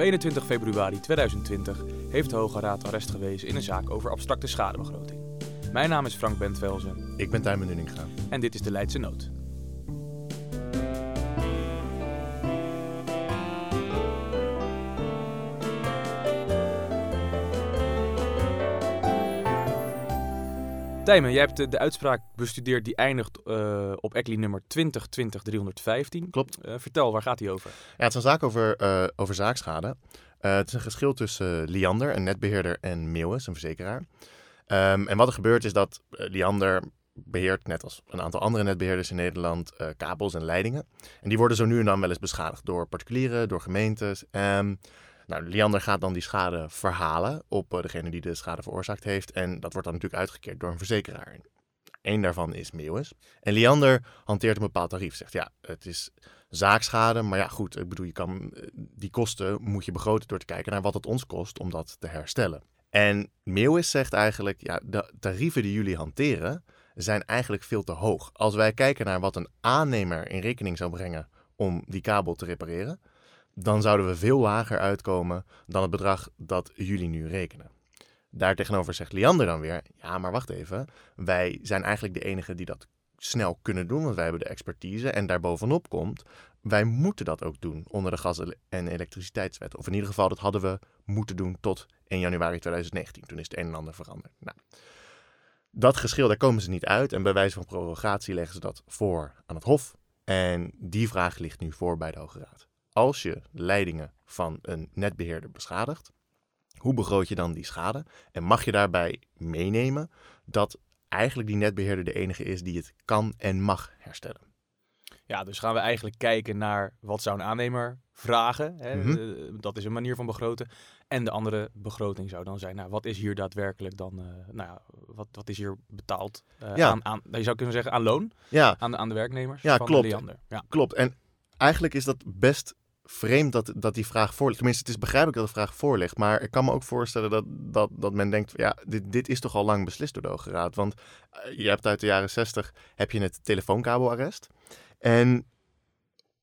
21 februari 2020 heeft de Hoge Raad arrest gewezen in een zaak over abstracte schadebegroting. Mijn naam is Frank Bentvelzen Ik ben Tijmen Nunninga. en dit is de Leidse Nood. Tijmen, jij hebt de, de uitspraak bestudeerd die eindigt eh, op ECLI nummer 2020-315. Klopt. Eh, vertel, waar gaat die over? Ja, het is een zaak over, eh, over zaakschade. Het is een geschil tussen Liander, een netbeheerder, en Meeuwis, een verzekeraar. Ehm, en wat er gebeurt is dat Liander beheert, net als een aantal andere netbeheerders in Nederland, kabels en leidingen. En die worden zo nu en dan wel eens beschadigd door particulieren, door gemeentes. Ehm, nou, Liander gaat dan die schade verhalen op eh, degene die de schade veroorzaakt heeft. En dat wordt dan natuurlijk uitgekeerd door een verzekeraar. Eén daarvan is Meeuwis. En Liander hanteert een bepaald tarief. Zegt ja, het is zaakschade. Maar ja, goed, ik bedoel, je kan, eh, die kosten moet je begroten door te kijken naar wat het ons kost om dat te herstellen. En Meeuwis zegt eigenlijk, ja, de tarieven die jullie hanteren zijn eigenlijk veel te hoog. Als wij kijken naar wat een aannemer in rekening zou brengen om die kabel te repareren, dan zouden we veel lager uitkomen dan het bedrag dat jullie nu rekenen. Daartegenover zegt Liander dan weer, ja, maar wacht even, wij zijn eigenlijk de enige die dat snel kunnen doen, want wij hebben de expertise. En daarbovenop komt, wij moeten dat ook doen onder de gas- en elektriciteitswet. Of in ieder geval, dat hadden we moeten doen tot 1 januari 2019. Toen is het een en ander veranderd. Nou, dat geschil, daar komen ze niet uit. En bij wijze van prorogatie leggen ze dat voor aan het Hof. En die vraag ligt nu voor bij de Hoge Raad. Als je leidingen van een netbeheerder beschadigt, hoe begroot je dan die schade? En mag je daarbij meenemen dat eigenlijk die netbeheerder de enige is die het kan en mag herstellen? Ja, dus gaan we eigenlijk kijken naar wat zou een aannemer vragen. Hè? Mhm. Eh, dat is een manier van begroten. En de andere begroting zou dan zijn, nou, wat is hier daadwerkelijk dan, eh, nou ja, wat, wat is hier betaald eh, Ja. aan, aan, je zou kunnen zeggen aan loon, Ja, aan, de- aan de werknemers Ja, van klopt. Leander. Ja. klopt. En eigenlijk is dat best vreemd dat, dat die vraag voor. Tenminste, het is begrijpelijk dat de vraag voor ligt. Maar ik kan me ook voorstellen dat, dat, dat men denkt... ja, dit, dit is toch al lang beslist door de Hoge Raad. Want eh, je hebt uit de jaren 60 heb je het telefoonkabelarrest. En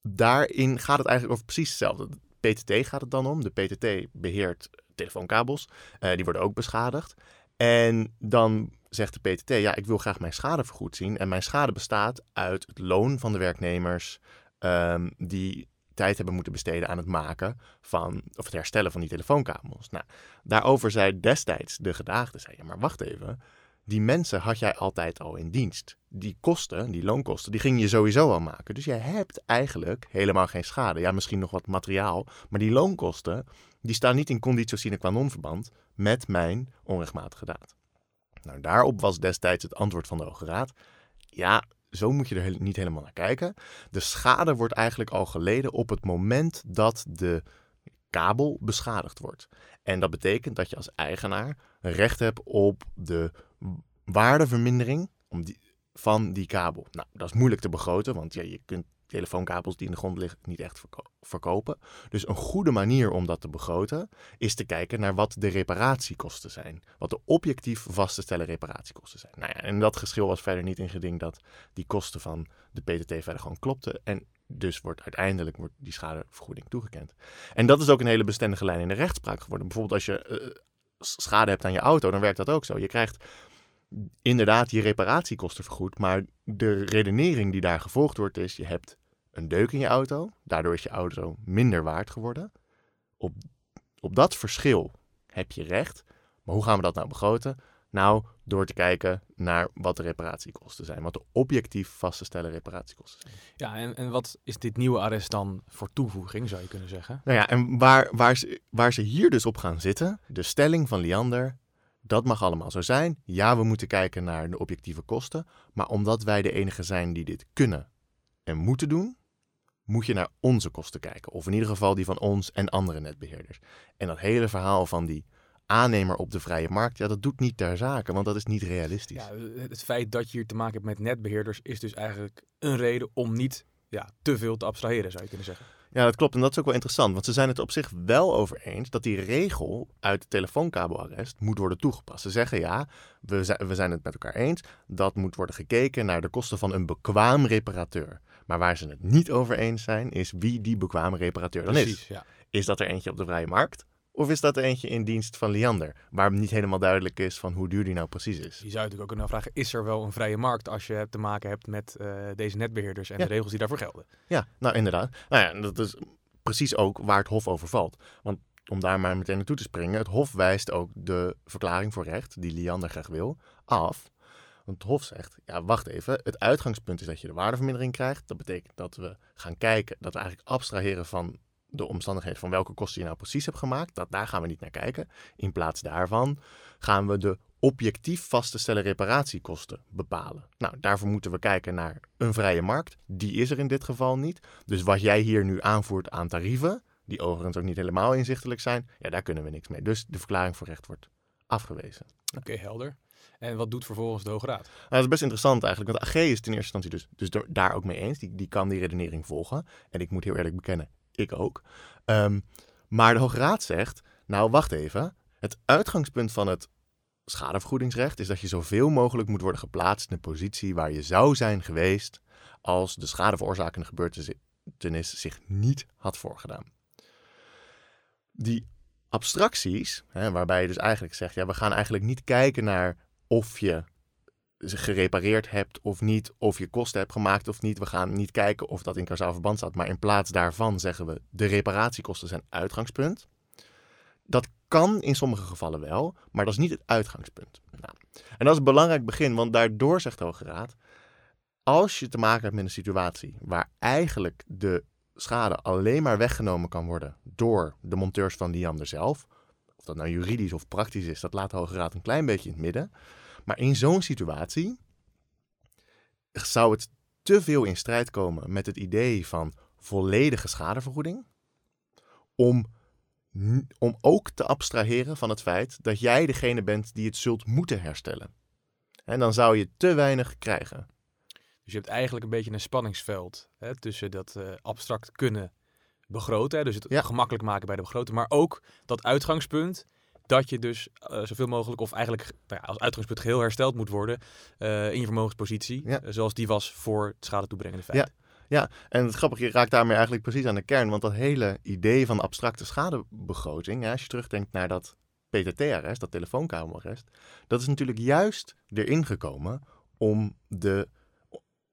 daarin gaat het eigenlijk over precies hetzelfde. De PTT gaat het dan om. De PTT beheert telefoonkabels. Eh, die worden ook beschadigd. En dan zegt de PTT, ja, ik wil graag mijn schade vergoed zien. En mijn schade bestaat uit het loon van de werknemers ehm, die tijd hebben moeten besteden aan het maken van, of het herstellen van die telefoonkabels. Nou, daarover zei destijds de gedaagde, zei, maar wacht even, die mensen had jij altijd al in dienst. Die kosten, die loonkosten, die ging je sowieso al maken. Dus jij hebt eigenlijk helemaal geen schade. Ja, misschien nog wat materiaal, maar die loonkosten, die staan niet in conditio sine qua non verband met mijn onrechtmatige daad. Nou, daarop was destijds het antwoord van de Hoge Raad. Ja, zo moet je er niet helemaal naar kijken. De schade wordt eigenlijk al geleden op het moment dat de kabel beschadigd wordt. En dat betekent dat je als eigenaar recht hebt op de waardevermindering van die kabel. Nou, dat is moeilijk te begroten, want ja, je kunt telefoonkabels die in de grond liggen niet echt verko- verkopen. Dus een goede manier om dat te begroten is te kijken naar wat de reparatiekosten zijn. Wat de objectief vast te stellen reparatiekosten zijn. Nou ja, en dat geschil was verder niet in geding dat die kosten van de PTT verder gewoon klopten. En dus wordt uiteindelijk wordt die schadevergoeding toegekend. En dat is ook een hele bestendige lijn in de rechtspraak geworden. Bijvoorbeeld als je eh, schade hebt aan je auto, dan werkt dat ook zo. Je krijgt inderdaad je reparatiekosten vergoed, maar de redenering die daar gevolgd wordt is, je hebt een deuk in je auto, daardoor is je auto minder waard geworden. Op, op dat verschil heb je recht, maar hoe gaan we dat nou begroten? Nou, door te kijken naar wat de reparatiekosten zijn, wat de objectief vast te stellen reparatiekosten zijn. Ja, en, en wat is dit nieuwe arrest dan voor toevoeging, zou je kunnen zeggen? Nou ja, en waar, waar, ze, waar ze hier dus op gaan zitten, de stelling van Liander, dat mag allemaal zo zijn. Ja, we moeten kijken naar de objectieve kosten, maar omdat wij de enige zijn die dit kunnen en moeten doen, moet je naar onze kosten kijken. Of in ieder geval die van ons en andere netbeheerders. En dat hele verhaal van die aannemer op de vrije markt, ja, dat doet niet ter zake, want dat is niet realistisch. Ja, het feit dat je hier te maken hebt met netbeheerders is dus eigenlijk een reden om niet ja, te veel te abstraheren, zou je kunnen zeggen. Ja, dat klopt. En dat is ook wel interessant. Want ze zijn het op zich wel over eens dat die regel uit het telefoonkabelarrest moet worden toegepast. Ze zeggen ja, we zijn, we zijn het met elkaar eens. Dat moet worden gekeken naar de kosten van een bekwaam reparateur. Maar waar ze het niet over eens zijn, is wie die bekwame reparateur dan is. Ja. Is dat er eentje op de vrije markt? Of is dat eentje in dienst van Liander? Waar niet helemaal duidelijk is van hoe duur die nou precies is. Je zou natuurlijk ook kunnen vragen, is er wel een vrije markt als je te maken hebt met eh, deze netbeheerders en Ja. de regels die daarvoor gelden? Ja, nou inderdaad. Nou ja, dat is precies ook waar het Hof over valt. Want om daar maar meteen naartoe te springen, het Hof wijst ook de verklaring voor recht, die Liander graag wil, af. Want het Hof zegt, ja wacht even, het uitgangspunt is dat je de waardevermindering krijgt. Dat betekent dat we gaan kijken, dat we eigenlijk abstraheren van de omstandigheden van welke kosten je nou precies hebt gemaakt. Dat, daar gaan we niet naar kijken. In plaats daarvan gaan we de objectief vast te stellen reparatiekosten bepalen. Nou, daarvoor moeten we kijken naar een vrije markt. Die is er in dit geval niet. Dus wat jij hier nu aanvoert aan tarieven, die overigens ook niet helemaal inzichtelijk zijn, ja, daar kunnen we niks mee. Dus de verklaring voor recht wordt afgewezen. Oké, helder. En wat doet vervolgens de Hoge Raad? Nou, dat is best interessant eigenlijk, want de AG is het in eerste instantie dus, dus daar ook mee eens. Die, die kan die redenering volgen. En ik moet heel eerlijk bekennen, ik ook. Ehm, maar de Hoge Raad zegt, nou wacht even, het uitgangspunt van het schadevergoedingsrecht is dat je zoveel mogelijk moet worden geplaatst in de positie waar je zou zijn geweest als de schadeveroorzakende gebeurtenis zich niet had voorgedaan. Die abstracties, hè, waarbij je dus eigenlijk zegt, ja, we gaan eigenlijk niet kijken naar of je gerepareerd hebt of niet, of je kosten hebt gemaakt of niet. We gaan niet kijken of dat in kausaal verband staat, maar in plaats daarvan zeggen we de reparatiekosten zijn uitgangspunt. Dat kan in sommige gevallen wel, maar dat is niet het uitgangspunt. Nou, en dat is een belangrijk begin, want daardoor zegt de Hoge Raad, als je te maken hebt met een situatie waar eigenlijk de schade alleen maar weggenomen kan worden door de monteurs van Liander zelf, of dat nou juridisch of praktisch is, dat laat de Hoge Raad een klein beetje in het midden. Maar in zo'n situatie zou het te veel in strijd komen met het idee van volledige schadevergoeding. Om, om ook te abstraheren van het feit dat jij degene bent die het zult moeten herstellen. En dan zou je te weinig krijgen. Dus je hebt eigenlijk een beetje een spanningsveld hè, tussen dat eh, abstract kunnen begroten, hè, dus het Ja. gemakkelijk maken bij de begroting, maar ook dat uitgangspunt dat je dus eh, zoveel mogelijk, of eigenlijk nou ja, als uitgangspunt geheel hersteld moet worden eh, in je vermogenspositie, Ja. eh, zoals die was voor het schade toebrengende feit. En het grappige, je raakt daarmee eigenlijk precies aan de kern. Want dat hele idee van abstracte schadebegroting, hè, als je terugdenkt naar dat PTT-arrest, dat telefoonkamerarrest, dat is natuurlijk juist erin gekomen om de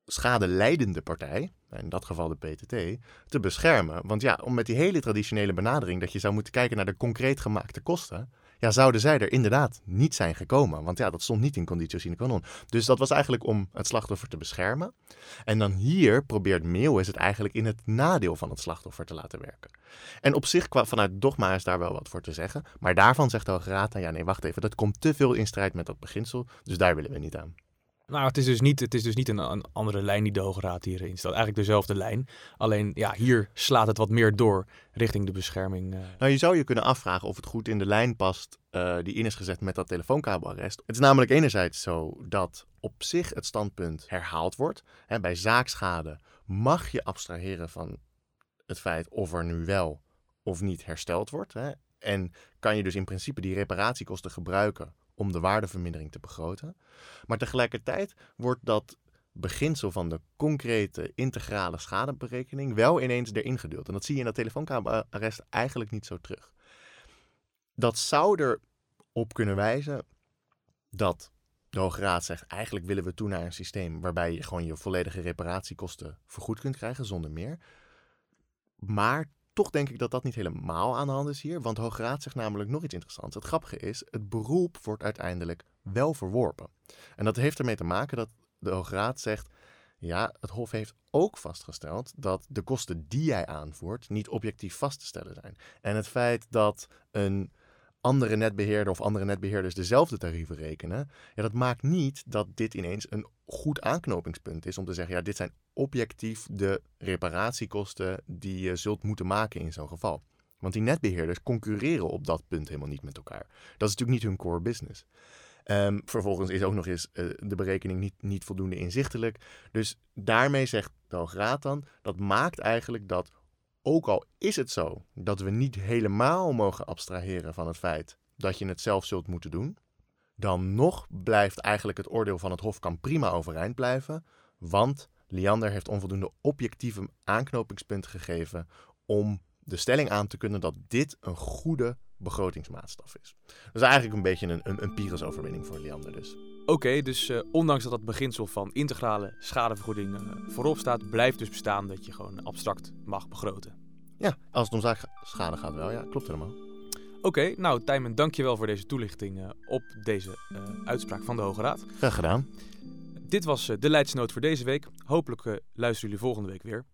schadelijdende partij, in dat geval de PTT, te beschermen. Want ja, om met die hele traditionele benadering dat je zou moeten kijken naar de concreet gemaakte kosten, ja, zouden zij er inderdaad niet zijn gekomen. Want ja, dat stond niet in conditio sine qua non. Dus dat was eigenlijk om het slachtoffer te beschermen. En dan hier probeert Meeuwis het eigenlijk in het nadeel van het slachtoffer te laten werken. En op zich, qua, vanuit dogma is daar wel wat voor te zeggen. Maar daarvan zegt de Hoge ja, nee, wacht even, dat komt te veel in strijd met dat beginsel. Dus daar willen we niet aan. Nou, het is dus niet, het is dus niet een, een andere lijn die de Hoge Raad hierin stelt. Eigenlijk dezelfde lijn. Alleen ja, hier slaat het wat meer door richting de bescherming. eh. Nou, je zou je kunnen afvragen of het goed in de lijn past eh, die in is gezet met dat telefoonkabelarrest. Het is namelijk enerzijds zo dat op zich het standpunt herhaald wordt. Hè, bij zaakschade mag je abstraheren van het feit of er nu wel of niet hersteld wordt. Hè. En kan je dus in principe die reparatiekosten gebruiken om de waardevermindering te begroten. Maar tegelijkertijd wordt dat beginsel van de concrete integrale schadeberekening wel ineens erin gedeeld. En dat zie je in dat telefoonkamerarrest eigenlijk niet zo terug. Dat zou erop kunnen wijzen dat de Hoge Raad zegt, eigenlijk willen we toe naar een systeem waarbij je gewoon je volledige reparatiekosten vergoed kunt krijgen zonder meer. Maar toch denk ik dat dat niet helemaal aan de hand is hier, want Hoge Raad zegt namelijk nog iets interessants. Het grappige is, het beroep wordt uiteindelijk wel verworpen. En dat heeft ermee te maken dat de Hoge Raad zegt, ja, het Hof heeft ook vastgesteld dat de kosten die jij aanvoert niet objectief vast te stellen zijn. En het feit dat een andere netbeheerder of andere netbeheerders dezelfde tarieven rekenen, ja, dat maakt niet dat dit ineens een goed aanknopingspunt is om te zeggen, ja, dit zijn objectief de reparatiekosten die je zult moeten maken in zo'n geval. Want die netbeheerders concurreren op dat punt helemaal niet met elkaar. Dat is natuurlijk niet hun core business. Ehm, vervolgens is ook nog eens eh, de berekening niet, niet voldoende inzichtelijk. Dus daarmee zegt Raad dan, dat maakt eigenlijk dat, ook al is het zo dat we niet helemaal mogen abstraheren van het feit dat je het zelf zult moeten doen, dan nog blijft eigenlijk het oordeel van het Hof kan prima overeind blijven, want Liander heeft onvoldoende objectieve aanknopingspunten gegeven om de stelling aan te kunnen dat dit een goede begrotingsmaatstaf is. Is eigenlijk een beetje een, een, een Pyrrhus-overwinning voor Liander dus. Oké, dus uh, ondanks dat dat beginsel van integrale schadevergoeding uh, voorop staat, blijft dus bestaan dat je gewoon abstract mag begroten. Ja, als het om zaakschade gaat wel. Ja, klopt helemaal. Oké, okay, nou Tijmen, dankjewel voor deze toelichting uh, op deze uitspraak van de Hoge Raad. Graag gedaan. Dit was de leidsnoot voor deze week. Hopelijk luisteren jullie volgende week weer.